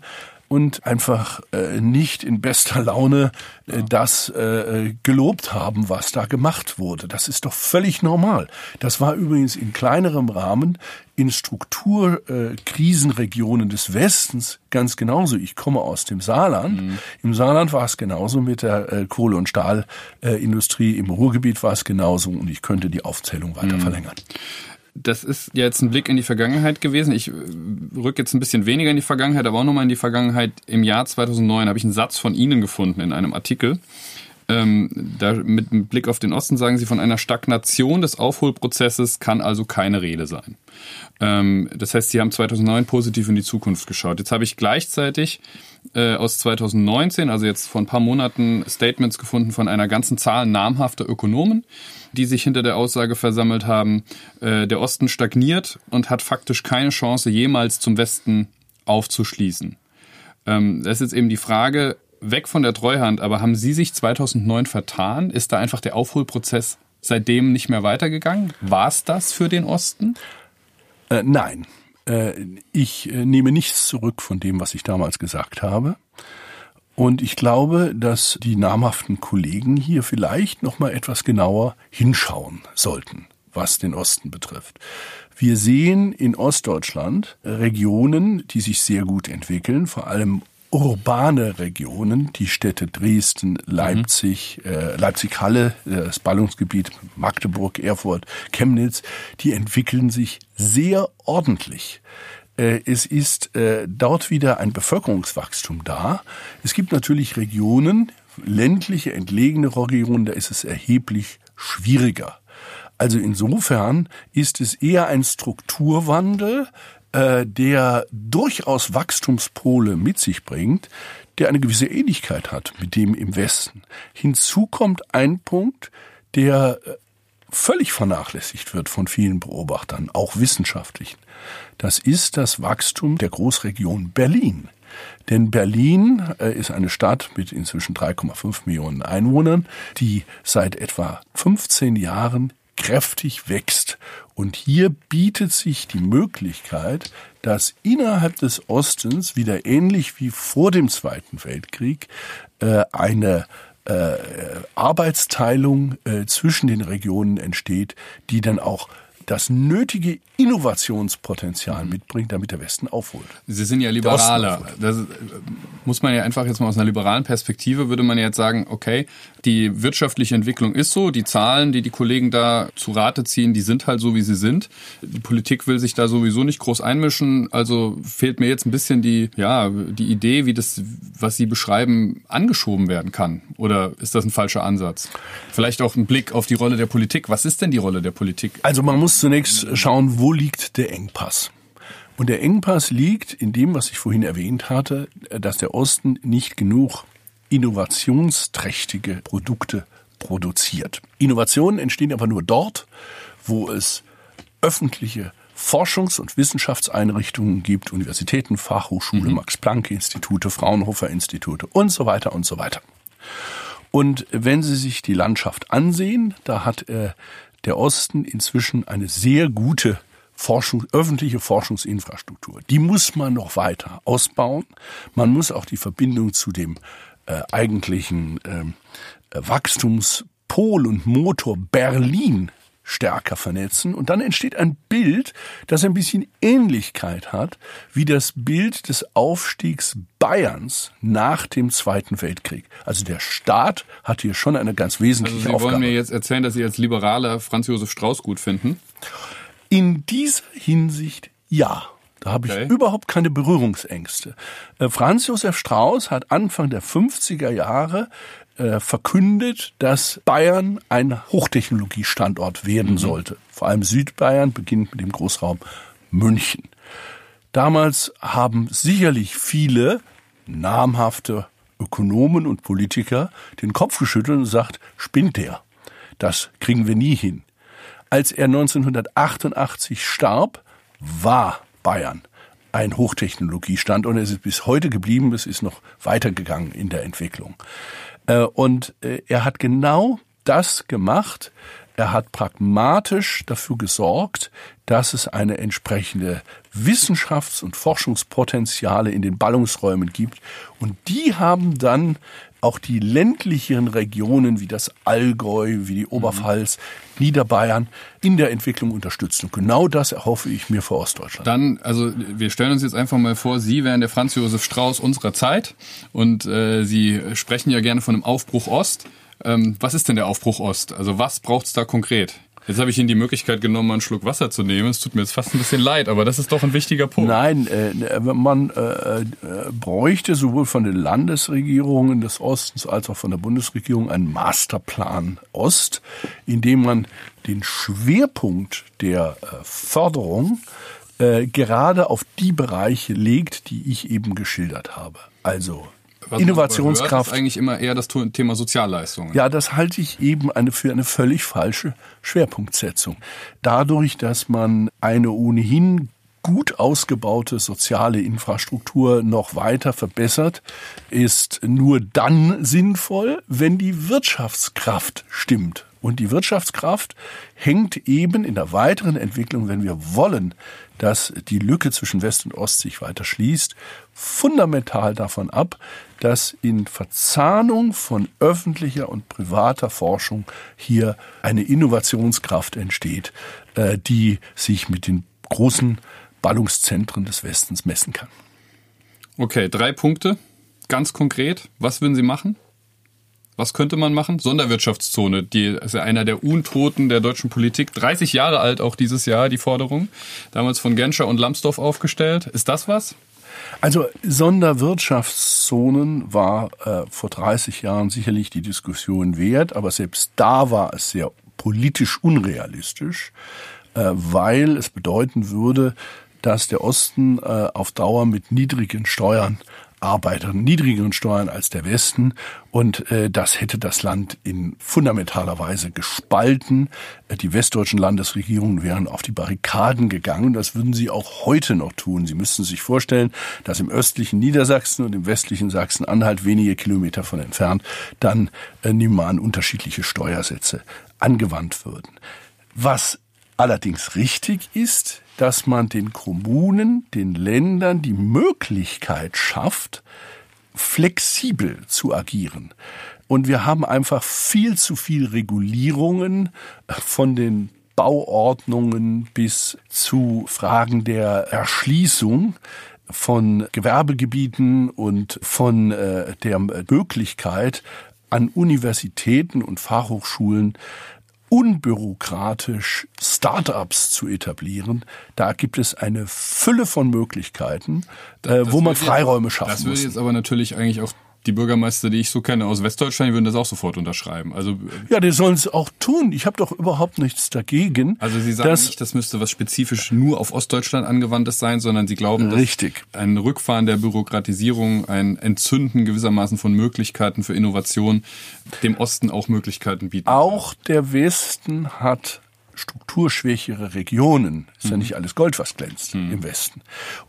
[SPEAKER 1] und einfach äh, nicht in bester Laune äh, das äh, gelobt haben, was da gemacht wurde. Das ist doch völlig normal. Das war übrigens in kleinerem Rahmen in Strukturkrisenregionen äh, des Westens ganz genauso. Ich komme aus dem Saarland. Mhm. Im Saarland war es genauso mit der äh, Kohle- und Stahlindustrie. Im Ruhrgebiet war es genauso und ich könnte die Aufzählung weiter mhm. verlängern.
[SPEAKER 3] Das ist jetzt ein Blick in die Vergangenheit gewesen. Ich äh, rück jetzt ein bisschen weniger in die Vergangenheit, aber auch nochmal in die Vergangenheit. Im Jahr 2009 habe ich einen Satz von Ihnen gefunden in einem Artikel. Ähm, da mit Blick auf den Osten sagen Sie, von einer Stagnation des Aufholprozesses kann also keine Rede sein. Ähm, das heißt, Sie haben 2009 positiv in die Zukunft geschaut. Jetzt habe ich gleichzeitig äh, aus 2019, also jetzt vor ein paar Monaten, Statements gefunden von einer ganzen Zahl namhafter Ökonomen, die sich hinter der Aussage versammelt haben, äh, der Osten stagniert und hat faktisch keine Chance, jemals zum Westen aufzuschließen. Ähm, das ist jetzt eben die Frage, weg von der Treuhand, aber haben Sie sich 2009 vertan? Ist da einfach der Aufholprozess seitdem nicht mehr weitergegangen? War es das für den Osten?
[SPEAKER 1] Äh, nein. Äh, ich äh, nehme nichts zurück von dem, was ich damals gesagt habe. Und ich glaube, dass die namhaften Kollegen hier vielleicht noch mal etwas genauer hinschauen sollten, was den Osten betrifft. Wir sehen in Ostdeutschland Regionen, die sich sehr gut entwickeln, vor allem urbane Regionen, die Städte Dresden, Leipzig, mhm. äh, Leipzig-Halle, das Ballungsgebiet Magdeburg, Erfurt, Chemnitz, die entwickeln sich sehr ordentlich. Äh, es ist äh, dort wieder ein Bevölkerungswachstum da. Es gibt natürlich Regionen, ländliche, entlegene Regionen, da ist es erheblich schwieriger. Also insofern ist es eher ein Strukturwandel, äh, der durchaus Wachstumspole mit sich bringt, der eine gewisse Ähnlichkeit hat mit dem im Westen. Hinzu kommt ein Punkt, der äh, völlig vernachlässigt wird von vielen Beobachtern, auch wissenschaftlichen. Das ist das Wachstum der Großregion Berlin. Denn Berlin äh, ist eine Stadt mit inzwischen 3,5 Millionen Einwohnern, die seit etwa 15 Jahren kräftig wächst. Und hier bietet sich die Möglichkeit, dass innerhalb des Ostens wieder ähnlich wie vor dem Zweiten Weltkrieg äh, eine äh, Arbeitsteilung zwischen den Regionen entsteht, die dann auch das nötige Innovationspotenzial mitbringt, damit der Westen aufholt.
[SPEAKER 3] Sie sind ja Liberaler. Das äh, muss man ja einfach jetzt mal aus einer liberalen Perspektive würde man ja jetzt sagen, okay, die wirtschaftliche Entwicklung ist so, die Zahlen, die die Kollegen da zu Rate ziehen, die sind halt so, wie sie sind. Die Politik will sich da sowieso nicht groß einmischen, also fehlt mir jetzt ein bisschen die, ja, die Idee, wie das, was Sie beschreiben, angeschoben werden kann. Oder ist das ein falscher Ansatz? Vielleicht auch ein Blick auf die Rolle der Politik. Was ist denn die Rolle der Politik?
[SPEAKER 1] Also man muss zunächst schauen, wo liegt der Engpass? Und der Engpass liegt in dem, was ich vorhin erwähnt hatte, dass der Osten nicht genug innovationsträchtige Produkte produziert. Innovationen entstehen aber nur dort, wo es öffentliche Forschungs- und Wissenschaftseinrichtungen gibt, Universitäten, Fachhochschule, mhm. Max-Planck-Institute, Fraunhofer-Institute und so weiter und so weiter. Und wenn Sie sich die Landschaft ansehen, da hat äh, der Osten inzwischen eine sehr gute Forschung, öffentliche Forschungsinfrastruktur. Die muss man noch weiter ausbauen. Man muss auch die Verbindung zu dem äh, eigentlichen ähm, äh, Wachstumspol und Motor Berlin stärker vernetzen und dann entsteht ein Bild, das ein bisschen Ähnlichkeit hat wie das Bild des Aufstiegs Bayerns nach dem Zweiten Weltkrieg. Also der Staat hat hier schon eine ganz wesentliche also
[SPEAKER 3] Sie
[SPEAKER 1] Aufgabe.
[SPEAKER 3] Sie wollen mir jetzt erzählen, dass Sie als Liberaler Franz Josef Strauß gut finden?
[SPEAKER 1] In dieser Hinsicht ja. Da habe ich okay. überhaupt keine Berührungsängste. Äh, Franz Josef Strauß hat Anfang der 50er Jahre äh, verkündet, dass Bayern ein Hochtechnologiestandort werden mhm. sollte. Vor allem Südbayern beginnt mit dem Großraum München. Damals haben sicherlich viele namhafte Ökonomen und Politiker den Kopf geschüttelt und gesagt, spinnt der. Das kriegen wir nie hin. Als er 1988 starb, war Bayern ein Hochtechnologiestand und es ist bis heute geblieben, es ist noch weitergegangen in der Entwicklung. Äh, und äh, er hat genau das gemacht. Er hat pragmatisch dafür gesorgt, dass es eine entsprechende Wissenschafts- und Forschungspotenziale in den Ballungsräumen gibt. Und die haben dann auch die ländlicheren Regionen wie das Allgäu, wie die Oberpfalz, mhm. Niederbayern in der Entwicklung unterstützt. Und genau das erhoffe ich mir für Ostdeutschland.
[SPEAKER 3] Dann, also wir stellen uns jetzt einfach mal vor, Sie wären der Franz Josef Strauß unserer Zeit und äh, Sie sprechen ja gerne von einem Aufbruch Ost. Ähm, was ist denn der Aufbruch Ost? Also was braucht es da konkret? Jetzt habe ich Ihnen die Möglichkeit genommen, einen Schluck Wasser zu nehmen. Es tut mir jetzt fast ein bisschen leid, aber das ist doch ein wichtiger Punkt.
[SPEAKER 1] Nein, äh, man äh, äh, bräuchte sowohl von den Landesregierungen des Ostens als auch von der Bundesregierung einen Masterplan Ost, in dem man den Schwerpunkt der äh, Förderung äh, gerade auf die Bereiche legt, die ich eben geschildert habe. Also was Innovationskraft.
[SPEAKER 3] Hört, ist eigentlich immer eher das Thema Sozialleistungen.
[SPEAKER 1] Ja, das halte ich eben eine, für eine völlig falsche Schwerpunktsetzung. Dadurch, dass man eine ohnehin gut ausgebaute soziale Infrastruktur noch weiter verbessert, ist nur dann sinnvoll, wenn die Wirtschaftskraft stimmt. Und die Wirtschaftskraft hängt eben in der weiteren Entwicklung, wenn wir wollen, dass die Lücke zwischen West und Ost sich weiter schließt, fundamental davon ab, dass in Verzahnung von öffentlicher und privater Forschung hier eine Innovationskraft entsteht, äh, die sich mit den großen Ballungszentren des Westens messen kann.
[SPEAKER 3] Okay, drei Punkte. Ganz konkret, was würden Sie machen? Was könnte man machen? Sonderwirtschaftszone, die ist ja einer der Untoten der deutschen Politik. 30 Jahre alt auch dieses Jahr, die Forderung. Damals von Genscher und Lambsdorff aufgestellt. Ist das was?
[SPEAKER 1] Also Sonderwirtschaftszonen war äh, vor 30 Jahren sicherlich die Diskussion wert, aber selbst da war es sehr politisch unrealistisch, äh, weil es bedeuten würde, dass der Osten äh, auf Dauer mit niedrigen Steuern arbeitet, niedrigeren Steuern als der Westen. Und äh, das hätte das Land in fundamentaler Weise gespalten. Äh, die westdeutschen Landesregierungen wären auf die Barrikaden gegangen. Das würden sie auch heute noch tun. Sie müssten sich vorstellen, dass im östlichen Niedersachsen und im westlichen Sachsen-Anhalt wenige Kilometer von entfernt dann äh, nehmen wir an unterschiedliche Steuersätze angewandt würden. Was allerdings richtig ist, dass man den Kommunen, den Ländern die Möglichkeit schafft, flexibel zu agieren. Und wir haben einfach viel zu viel Regulierungen von den Bauordnungen bis zu Fragen der Erschließung von Gewerbegebieten und von äh, der Möglichkeit, an Universitäten und Fachhochschulen unbürokratisch Startups zu etablieren. Da gibt es eine Fülle von Möglichkeiten, äh, wo man Freiräume
[SPEAKER 3] jetzt,
[SPEAKER 1] schaffen
[SPEAKER 3] Das würde
[SPEAKER 1] muss.
[SPEAKER 3] jetzt aber natürlich eigentlich auch die Bürgermeister, die ich so kenne aus Westdeutschland, die würden das auch sofort unterschreiben. Also
[SPEAKER 1] Ja, die sollen es auch tun. Ich habe doch überhaupt nichts dagegen.
[SPEAKER 3] Also Sie sagen
[SPEAKER 1] dass,
[SPEAKER 3] nicht, das müsste was spezifisch nur auf Ostdeutschland angewandtes sein, sondern Sie glauben, dass
[SPEAKER 1] Richtig.
[SPEAKER 3] ein Rückfahren der Bürokratisierung, ein Entzünden gewissermaßen von Möglichkeiten für Innovation dem Osten auch Möglichkeiten bieten.
[SPEAKER 1] Auch der Westen hat strukturschwächere Regionen. Ist ja nicht alles Gold, was glänzt im Westen.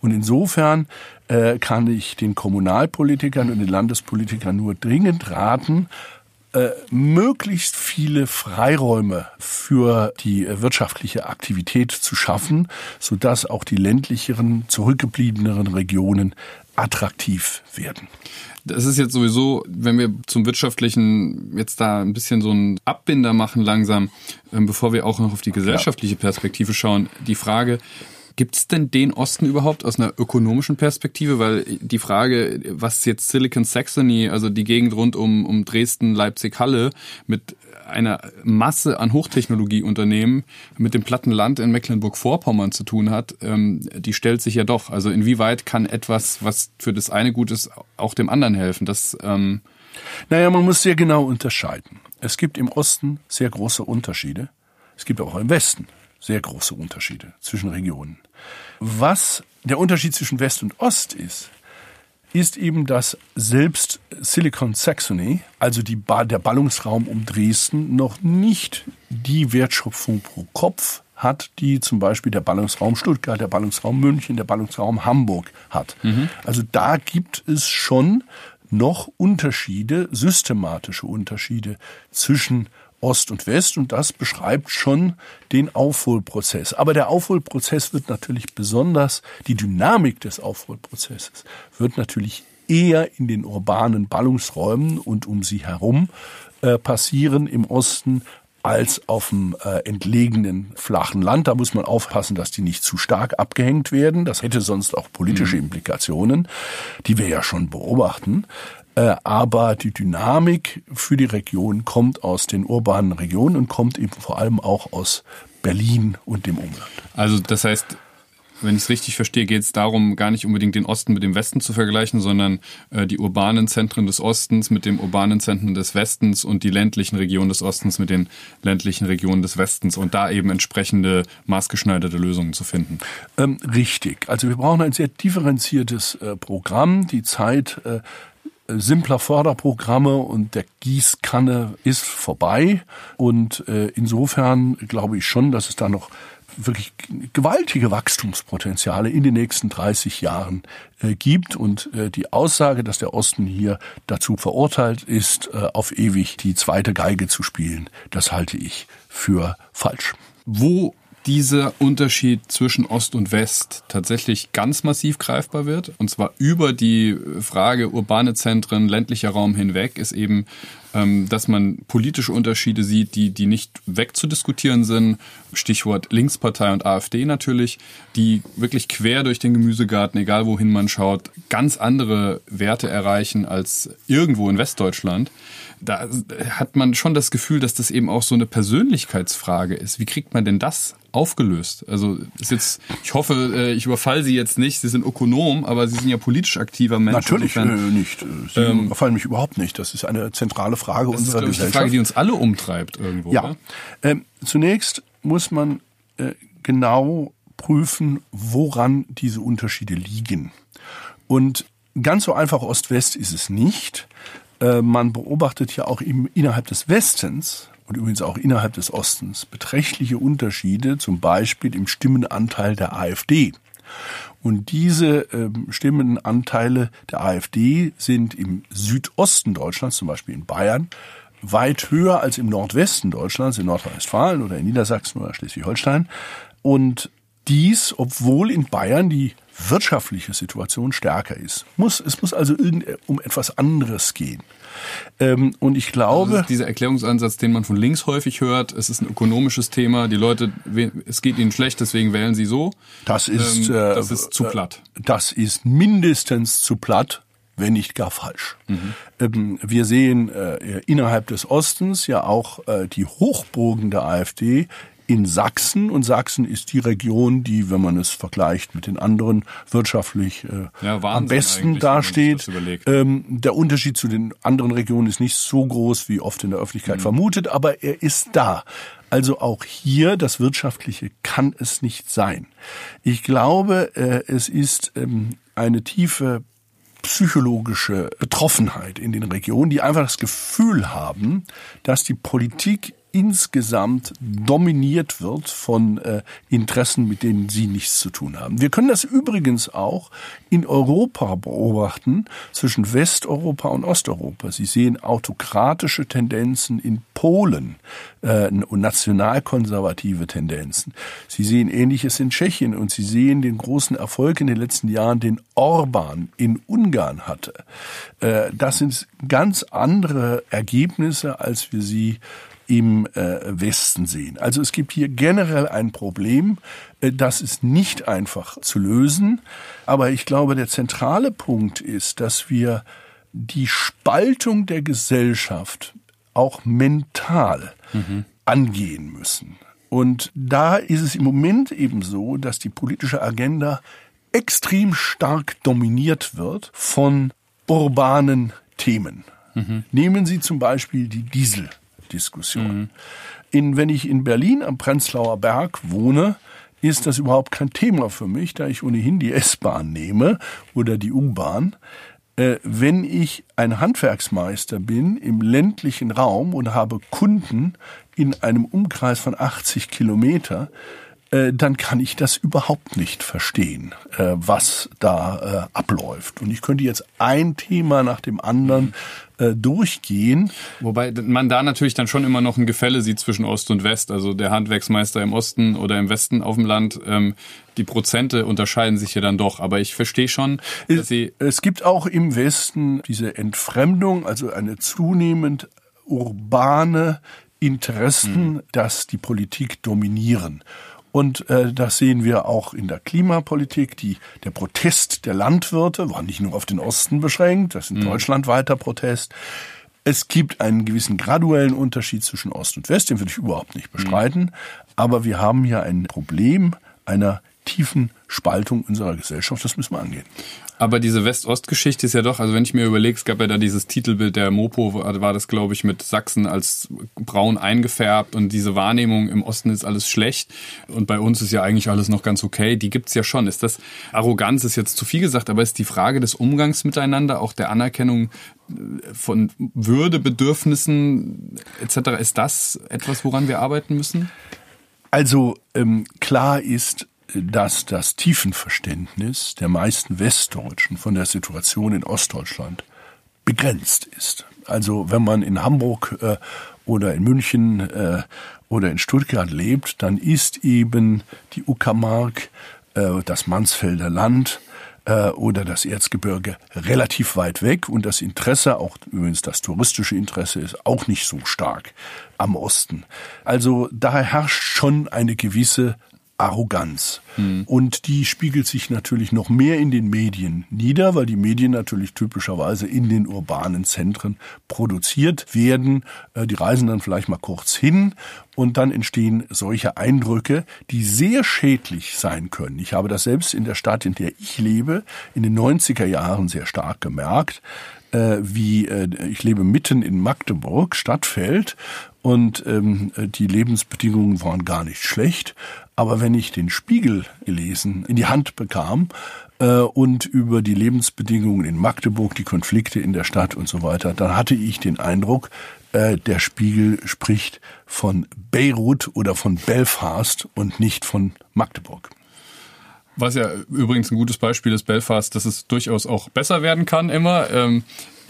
[SPEAKER 1] Und insofern äh, kann ich den Kommunalpolitikern und den Landespolitikern nur dringend raten, äh, möglichst viele Freiräume für die äh, wirtschaftliche Aktivität zu schaffen, sodass auch die ländlicheren, zurückgebliebeneren Regionen attraktiv werden.
[SPEAKER 3] Das ist jetzt sowieso, wenn wir zum Wirtschaftlichen jetzt da ein bisschen so einen Abbinder machen langsam, ähm, bevor wir auch noch auf die gesellschaftliche Perspektive schauen, die Frage, Gibt es denn den Osten überhaupt aus einer ökonomischen Perspektive? Weil die Frage, was jetzt Silicon Saxony, also die Gegend rund um, um Dresden, Leipzig, Halle, mit einer Masse an Hochtechnologieunternehmen mit dem platten Land in Mecklenburg-Vorpommern zu tun hat, ähm, die stellt sich ja doch. Also inwieweit kann etwas, was für das eine gut ist, auch dem anderen helfen? Das, ähm
[SPEAKER 1] naja, man muss sehr genau unterscheiden. Es gibt im Osten sehr große Unterschiede. Es gibt auch im Westen sehr große Unterschiede zwischen Regionen. Was der Unterschied zwischen West und Ost ist, ist eben, dass selbst Silicon Saxony, also ba der Ballungsraum um Dresden, noch nicht die Wertschöpfung pro Kopf hat, die zum Beispiel der Ballungsraum Stuttgart, der Ballungsraum München, der Ballungsraum Hamburg hat. Mhm. Also da gibt es schon noch Unterschiede, systematische Unterschiede zwischen Ost und West und das beschreibt schon den Aufholprozess. Aber der Aufholprozess wird natürlich besonders, die Dynamik des Aufholprozesses wird natürlich eher in den urbanen Ballungsräumen und um sie herum äh, passieren im Osten als auf dem äh, entlegenen flachen Land. Da muss man aufpassen, dass die nicht zu stark abgehängt werden. Das hätte sonst auch politische Implikationen, die wir ja schon beobachten. Äh, aber die Dynamik für die Region kommt aus den urbanen Regionen und kommt eben vor allem auch aus Berlin und dem Umland.
[SPEAKER 3] Also das heißt, wenn ich es richtig verstehe, geht es darum, gar nicht unbedingt den Osten mit dem Westen zu vergleichen, sondern äh, die urbanen Zentren des Ostens mit den urbanen Zentren des Westens und die ländlichen Regionen des Ostens mit den ländlichen Regionen des Westens und da eben entsprechende maßgeschneiderte Lösungen zu finden.
[SPEAKER 1] Ähm, richtig. Also wir brauchen ein sehr differenziertes äh, Programm. Die Zeit äh, simpler Förderprogramme und der Gießkanne ist vorbei. Und äh, insofern glaube ich schon, dass es da noch wirklich gewaltige Wachstumspotenziale in den nächsten 30 Jahren äh, gibt. Und äh, die Aussage, dass der Osten hier dazu verurteilt ist, äh, auf ewig die zweite Geige zu spielen, das halte ich für falsch.
[SPEAKER 3] Wo dieser Unterschied zwischen Ost und West tatsächlich ganz massiv greifbar wird, und zwar über die Frage urbane Zentren, ländlicher Raum hinweg, ist eben, dass man politische Unterschiede sieht, die, die nicht wegzudiskutieren sind. Stichwort Linkspartei und AfD natürlich, die wirklich quer durch den Gemüsegarten, egal wohin man schaut, ganz andere Werte erreichen als irgendwo in Westdeutschland da hat man schon das Gefühl, dass das eben auch so eine Persönlichkeitsfrage ist. Wie kriegt man denn das aufgelöst? Also ist jetzt, ich hoffe, äh, ich überfalle Sie jetzt nicht. Sie sind Ökonom, aber Sie sind ja politisch aktiver Mensch.
[SPEAKER 1] Natürlich äh, nicht. Sie ähm, überfallen mich überhaupt nicht. Das ist eine zentrale Frage
[SPEAKER 3] das
[SPEAKER 1] unserer
[SPEAKER 3] ist,
[SPEAKER 1] Gesellschaft.
[SPEAKER 3] Die Frage, die uns alle umtreibt irgendwo.
[SPEAKER 1] Ja. Ähm, zunächst muss man äh, genau prüfen, woran diese Unterschiede liegen. Und ganz so einfach Ost-West ist es nicht. Äh, man beobachtet ja auch im, innerhalb des Westens und übrigens auch innerhalb des Ostens beträchtliche Unterschiede, zum Beispiel im Stimmenanteil der AfD. Und diese ähm, Stimmenanteile der AfD sind im Südosten Deutschlands, zum Beispiel in Bayern, weit höher als im Nordwesten Deutschlands, in Nordrhein-Westfalen oder in Niedersachsen oder Schleswig-Holstein. Und dies, obwohl in Bayern die wirtschaftliche Situation stärker ist. Muss, es muss also um etwas anderes gehen. Ähm, und ich glaube.
[SPEAKER 3] Also dieser Erklärungsansatz, den man von links häufig hört, es ist ein ökonomisches Thema, die Leute, es geht ihnen schlecht, deswegen wählen sie so.
[SPEAKER 1] Das ist, ähm,
[SPEAKER 3] das ist äh, zu platt.
[SPEAKER 1] Das ist mindestens zu platt wenn nicht gar falsch. Mhm. Ähm, wir sehen äh, innerhalb des Ostens ja auch äh, die Hochburgen der AfD in Sachsen und Sachsen ist die Region, die, wenn man es vergleicht mit den anderen, wirtschaftlich äh, ja, am besten dasteht. Ähm, der Unterschied zu den anderen Regionen ist nicht so groß, wie oft in der Öffentlichkeit mhm. vermutet, aber er ist da. Also auch hier das Wirtschaftliche kann es nicht sein. Ich glaube, äh, es ist ähm, eine tiefe psychologische Betroffenheit in den Regionen, die einfach das Gefühl haben, dass die Politik insgesamt dominiert wird von äh, Interessen, mit denen sie nichts zu tun haben. Wir können das übrigens auch in Europa beobachten, zwischen Westeuropa und Osteuropa. Sie sehen autokratische Tendenzen in Polen äh, und nationalkonservative Tendenzen. Sie sehen Ähnliches in Tschechien und Sie sehen den großen Erfolg in den letzten Jahren, den Orban in Ungarn hatte. Äh, das sind ganz andere Ergebnisse, als wir sie im äh, Westen sehen. Also es gibt hier generell ein Problem, äh, das ist nicht einfach zu lösen, aber ich glaube, der zentrale Punkt ist, dass wir die Spaltung der Gesellschaft auch mental mhm. angehen müssen. Und da ist es im Moment eben so, dass die politische Agenda extrem stark dominiert wird von urbanen Themen. Mhm. Nehmen Sie zum Beispiel die Diesel. Diskussion. Mhm. In, wenn ich in Berlin am Prenzlauer Berg wohne, ist das überhaupt kein Thema für mich, da ich ohnehin die S-Bahn nehme oder die U-Bahn. Äh, wenn ich ein Handwerksmeister bin im ländlichen Raum und habe Kunden in einem Umkreis von 80 Kilometer, äh, dann kann ich das überhaupt nicht verstehen, äh, was da äh, abläuft. Und ich könnte jetzt ein Thema nach dem anderen durchgehen.
[SPEAKER 3] Wobei man da natürlich dann schon immer noch ein Gefälle sieht zwischen Ost und West. Also der Handwerksmeister im Osten oder im Westen auf dem Land, ähm, die Prozente unterscheiden sich ja dann doch. Aber ich verstehe schon, dass sie.
[SPEAKER 1] Es gibt auch im Westen diese Entfremdung, also eine zunehmend urbane Interessen, mhm. dass die Politik dominieren. Und äh, das sehen wir auch in der Klimapolitik. Die, der Protest der Landwirte war nicht nur auf den Osten beschränkt, das ist ein mhm. deutschlandweiter Protest. Es gibt einen gewissen graduellen Unterschied zwischen Ost und West, den würde ich überhaupt nicht bestreiten. Mhm. Aber wir haben hier ein Problem einer tiefen Spaltung unserer Gesellschaft. Das müssen wir angehen.
[SPEAKER 3] Aber diese West-Ost-Geschichte ist ja doch, also wenn ich mir überlege, es gab ja da dieses Titelbild der Mopo, war das glaube ich mit Sachsen als braun eingefärbt und diese Wahrnehmung im Osten ist alles schlecht und bei uns ist ja eigentlich alles noch ganz okay. Die gibt's ja schon. Ist das Arroganz ist jetzt zu viel gesagt, aber ist die Frage des Umgangs miteinander, auch der Anerkennung äh, von Würde, Bedürfnissen etc. Ist das etwas, woran wir arbeiten müssen?
[SPEAKER 1] Also ähm, klar ist, dass das Tiefenverständnis der meisten Westdeutschen von der Situation in Ostdeutschland begrenzt ist. Also wenn man in Hamburg äh, oder in München äh, oder in Stuttgart lebt, dann ist eben die Uckermark, äh, das Mansfelder Land äh, oder das Erzgebirge relativ weit weg und das Interesse, auch übrigens das touristische Interesse, ist auch nicht so stark am Osten. Also daher herrscht schon eine gewisse Arroganz. Hm. Und die spiegelt sich natürlich noch mehr in den Medien nieder, weil die Medien natürlich typischerweise in den urbanen Zentren produziert werden. Äh, die reisen dann vielleicht mal kurz hin und dann entstehen solche Eindrücke, die sehr schädlich sein können. Ich habe das selbst in der Stadt, in der ich lebe, in den 90er Jahren sehr stark gemerkt äh, wie äh, ich lebe mitten in Magdeburg, Stadtfeld, und ähm, die Lebensbedingungen waren gar nicht schlecht. Aber wenn ich den Spiegel gelesen in die Hand bekam äh, und über die Lebensbedingungen in Magdeburg, die Konflikte in der Stadt und so weiter, dann hatte ich den Eindruck, äh, der Spiegel spricht von Beirut oder von Belfast und nicht von Magdeburg.
[SPEAKER 3] Was ja übrigens ein gutes Beispiel ist, Belfast, dass es durchaus auch besser werden kann immer. Ähm,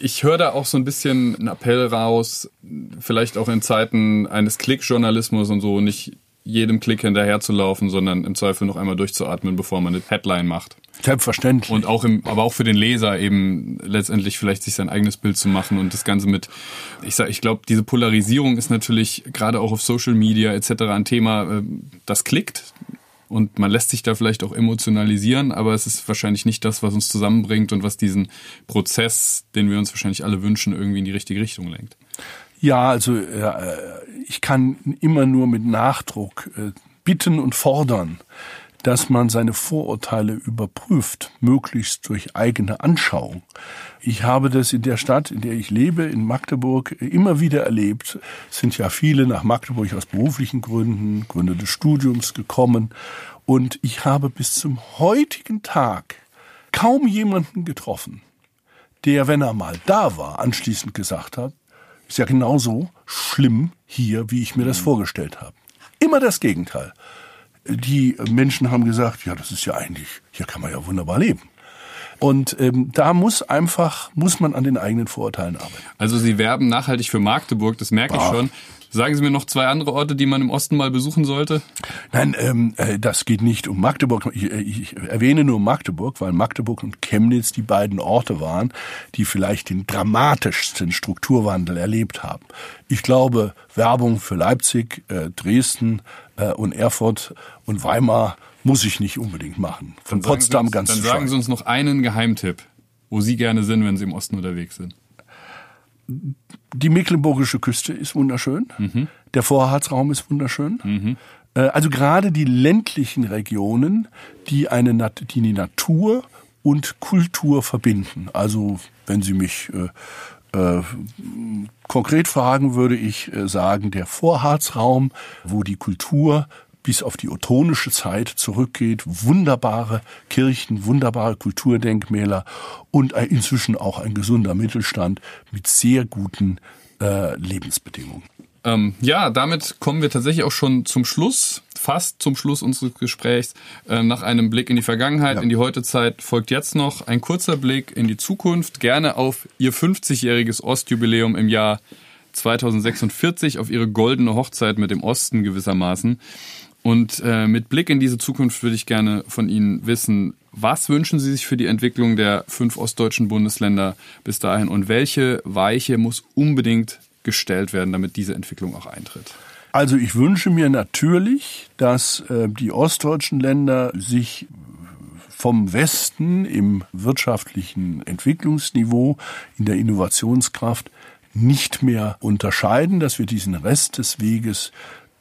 [SPEAKER 3] ich höre da auch so ein bisschen einen Appell raus, vielleicht auch in Zeiten eines Klickjournalismus und so, nicht jedem Klick hinterherzulaufen, sondern im Zweifel noch einmal durchzuatmen, bevor man eine Headline macht.
[SPEAKER 1] Selbstverständlich.
[SPEAKER 3] Und auch im, aber auch für den Leser eben letztendlich vielleicht sich sein eigenes Bild zu machen und das Ganze mit, ich sag, ich glaube, diese Polarisierung ist natürlich gerade auch auf Social Media etc. ein Thema, äh, das klickt und man lässt sich da vielleicht auch emotionalisieren, aber es ist wahrscheinlich nicht das, was uns zusammenbringt und was diesen Prozess, den wir uns wahrscheinlich alle wünschen, irgendwie in die richtige Richtung lenkt.
[SPEAKER 1] Ja, also äh, ich kann immer nur mit Nachdruck äh, bitten und fordern, dass man seine Vorurteile überprüft, möglichst durch eigene Anschauung. Ich habe das in der Stadt, in der ich lebe, in Magdeburg, immer wieder erlebt. Es sind ja viele nach Magdeburg aus beruflichen Gründen, Gründe des Studiums gekommen. Und ich habe bis zum heutigen Tag kaum jemanden getroffen, der, wenn er mal da war, anschließend gesagt hat, ist ja genauso schlimm hier, wie ich mir das vorgestellt habe. Immer das Gegenteil. Die Menschen haben gesagt, ja, das ist ja eigentlich, hier kann man ja wunderbar leben. Und ähm, da muss einfach, muss man an den eigenen Vorurteilen arbeiten.
[SPEAKER 3] Also Sie werben nachhaltig für Magdeburg, das merke bah. ich schon. Sagen Sie mir noch zwei andere Orte, die man im Osten mal besuchen sollte?
[SPEAKER 1] Nein, ähm, äh, das geht nicht um Magdeburg. Ich, äh, ich erwähne nur Magdeburg, weil Magdeburg und Chemnitz die beiden Orte waren, die vielleicht den dramatischsten Strukturwandel erlebt haben. Ich glaube, Werbung für Leipzig, äh, Dresden äh, und Erfurt und Weimar muss ich nicht unbedingt machen. Von Potsdam
[SPEAKER 3] uns,
[SPEAKER 1] ganz
[SPEAKER 3] Dann sagen Sie uns noch einen Geheimtipp, wo Sie gerne sind, wenn Sie im Osten unterwegs sind
[SPEAKER 1] die mecklenburgische Küste ist wunderschön. Mhm. Der Vorratsraum ist wunderschön. Mhm. Also gerade die ländlichen Regionen, die eine die, die Natur und Kultur verbinden. Also wenn Sie mich äh, äh, konkret fragen, würde ich äh, sagen, der Vorratsraum, wo die Kultur bis auf die ottonische Zeit zurückgeht. Wunderbare Kirchen, wunderbare Kulturdenkmäler und inzwischen auch ein gesunder Mittelstand mit sehr guten äh, Lebensbedingungen.
[SPEAKER 3] Ähm, ja, damit kommen wir tatsächlich auch schon zum Schluss, fast zum Schluss unseres Gesprächs. Äh, nach einem Blick in die Vergangenheit, ja. in die Heutezeit folgt jetzt noch ein kurzer Blick in die Zukunft, gerne auf Ihr 50-jähriges Ostjubiläum im Jahr 2046, auf Ihre goldene Hochzeit mit dem Osten gewissermaßen. Und äh, mit Blick in diese Zukunft würde ich gerne von Ihnen wissen, was wünschen Sie sich für die Entwicklung der fünf ostdeutschen Bundesländer bis dahin und welche Weiche muss unbedingt gestellt werden, damit diese Entwicklung auch eintritt?
[SPEAKER 1] Also ich wünsche mir natürlich, dass äh, die ostdeutschen Länder sich vom Westen im wirtschaftlichen Entwicklungsniveau, in der Innovationskraft nicht mehr unterscheiden, dass wir diesen Rest des Weges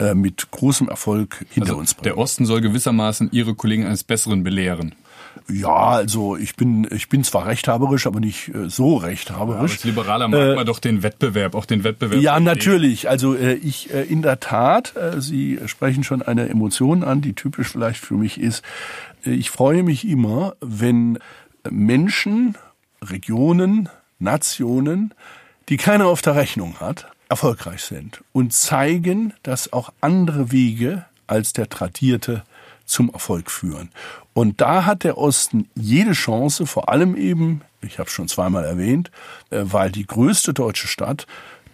[SPEAKER 1] äh, mit großem Erfolg hinter
[SPEAKER 3] also
[SPEAKER 1] uns bringen.
[SPEAKER 3] Der Osten soll gewissermaßen Ihre Kollegen eines Besseren belehren.
[SPEAKER 1] Ja, also ich bin ich bin zwar rechthaberisch, aber nicht äh, so rechthaberisch. Ja,
[SPEAKER 3] als Liberaler mag äh, man doch den Wettbewerb, auch den Wettbewerb.
[SPEAKER 1] Ja, natürlich. Also äh, ich äh, in der Tat, äh, Sie sprechen schon eine Emotion an, die typisch vielleicht für mich ist. Ich freue mich immer, wenn Menschen, Regionen, Nationen, die keiner auf der Rechnung hat, erfolgreich sind und zeigen, dass auch andere Wege als der tradierte zum Erfolg führen. Und da hat der Osten jede Chance, vor allem eben, ich habe es schon zweimal erwähnt, äh, weil die größte deutsche Stadt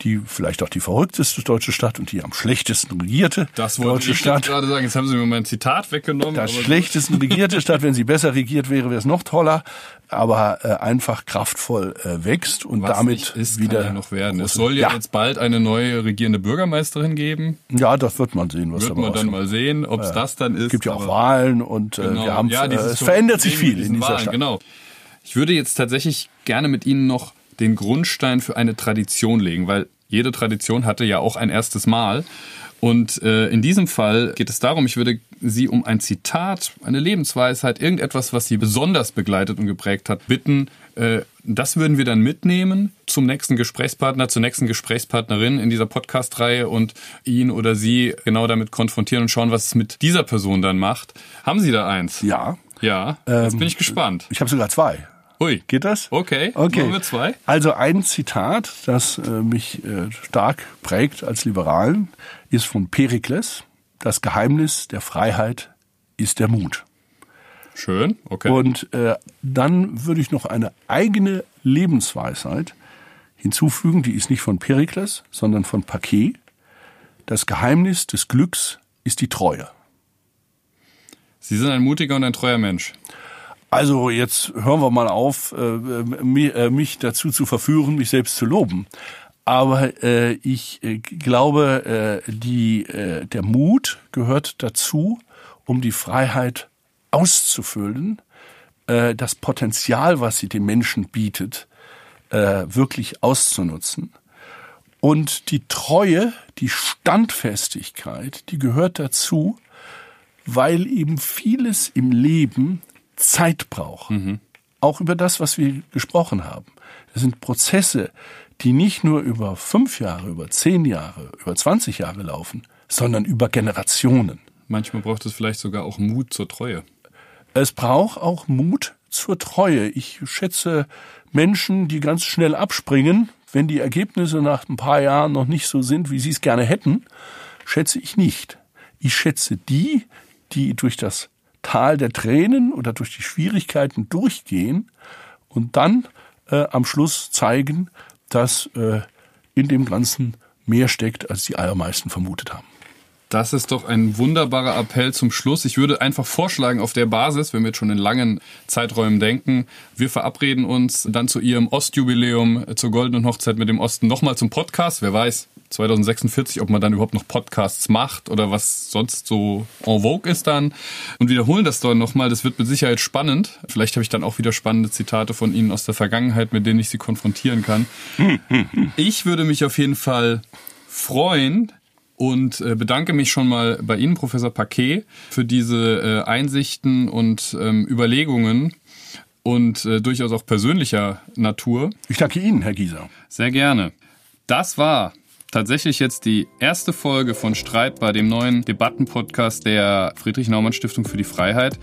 [SPEAKER 1] die vielleicht auch die verrückteste deutsche Stadt und die am schlechtesten regierte
[SPEAKER 3] das wollte deutsche ich Stadt. gerade sagen. Jetzt haben Sie mir mein Zitat weggenommen.
[SPEAKER 1] Das schlechtesten regierte Stadt, wenn sie besser regiert wäre, wäre es noch toller. Aber äh, einfach kraftvoll äh, wächst und
[SPEAKER 3] Was
[SPEAKER 1] damit
[SPEAKER 3] ist,
[SPEAKER 1] wieder
[SPEAKER 3] ja noch werden. Es soll ja, ja, jetzt bald eine neue regierende Bürgermeisterin geben.
[SPEAKER 1] Ja, das wird man sehen, was
[SPEAKER 3] wird man dann mal sehen, ob es das dann ist.
[SPEAKER 1] Es gibt ja auch Wahlen und äh, genau. wir haben ja, äh, es verändert sich viel in dieser
[SPEAKER 3] Wahlen,
[SPEAKER 1] Stadt.
[SPEAKER 3] Genau. Ich würde jetzt tatsächlich gerne mit Ihnen noch den Grundstein für eine Tradition legen, weil jede Tradition hatte ja auch ein erstes Mal. Und äh, in diesem Fall geht es darum, ich würde Sie um ein Zitat, eine Lebensweisheit, irgendetwas, was Sie besonders begleitet und geprägt hat, bitten, äh, das würden wir dann mitnehmen zum nächsten Gesprächspartner, zur nächsten Gesprächspartnerin in dieser Podcast-Reihe und ihn oder sie genau damit konfrontieren und schauen, was es mit dieser Person dann macht. Haben Sie da eins?
[SPEAKER 1] Ja.
[SPEAKER 3] Ja, jetzt ähm, bin ich gespannt.
[SPEAKER 1] Ich habe sogar zwei.
[SPEAKER 3] Ui.
[SPEAKER 1] Geht das?
[SPEAKER 3] Okay.
[SPEAKER 1] okay.
[SPEAKER 3] Wir zwei.
[SPEAKER 1] Also ein Zitat, das äh, mich äh, stark prägt als Liberalen, ist von Perikles. Das Geheimnis der Freiheit ist der Mut.
[SPEAKER 3] Schön, okay.
[SPEAKER 1] Und äh, dann würde ich noch eine eigene Lebensweisheit hinzufügen, die ist nicht von Perikles, sondern von Paquet. Das Geheimnis des Glücks ist die Treue.
[SPEAKER 3] Sie sind ein mutiger und ein treuer Mensch.
[SPEAKER 1] Also jetzt hören wir mal auf, äh, äh, mich dazu zu verführen, mich selbst zu loben. Aber äh, ich glaube, die, der Mut gehört dazu, um die Freiheit auszufüllen, das Potenzial, was sie dem Menschen bietet, wirklich auszunutzen. Und die Treue, die Standfestigkeit, die gehört dazu, weil eben vieles im Leben Zeit braucht. Mhm. Auch über das, was wir gesprochen haben. Das sind Prozesse, die nicht nur über fünf Jahre, über zehn Jahre, über 20 Jahre laufen, sondern über Generationen.
[SPEAKER 3] Manchmal braucht es vielleicht sogar auch Mut zur Treue.
[SPEAKER 1] Es braucht auch Mut zur Treue. Ich schätze Menschen, die ganz schnell abspringen, wenn die Ergebnisse nach ein paar Jahren noch nicht so sind, wie sie es gerne hätten, schätze ich nicht. Ich schätze die, die durch das Tal der Tränen oder durch die Schwierigkeiten durchgehen und dann äh, am Schluss zeigen, dass äh, in dem Ganzen mehr steckt, als die allermeisten vermutet haben.
[SPEAKER 3] Das ist doch ein wunderbarer Appell zum Schluss. Ich würde einfach vorschlagen, auf der Basis, wenn wir jetzt schon in langen Zeiträumen denken, wir verabreden uns dann zu Ihrem Ostjubiläum, zur Goldenen Hochzeit mit dem Osten nochmal zum Podcast. Wer weiß, 2046, ob man dann überhaupt noch Podcasts macht oder was sonst so en vogue ist dann. Und wiederholen das dann nochmal. Das wird mit Sicherheit spannend. Vielleicht habe ich dann auch wieder spannende Zitate von Ihnen aus der Vergangenheit, mit denen ich Sie konfrontieren kann. Ich würde mich auf jeden Fall freuen, und äh, bedanke mich schon mal bei Ihnen, Professor Paquet, für diese äh, Einsichten und ähm, Überlegungen und äh, durchaus auch persönlicher Natur.
[SPEAKER 1] Ich danke Ihnen, Herr Gieser.
[SPEAKER 3] Sehr gerne. Das war tatsächlich jetzt die erste Folge von Streit bei dem neuen Debattenpodcast der Friedrich-Naumann-Stiftung für die Freiheit.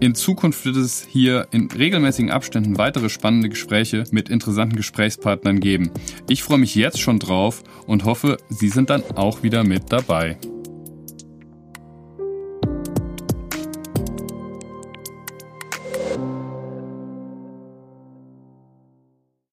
[SPEAKER 3] In Zukunft wird es hier in regelmäßigen Abständen weitere spannende Gespräche mit interessanten Gesprächspartnern geben. Ich freue mich jetzt schon drauf und hoffe, Sie sind dann auch wieder mit dabei.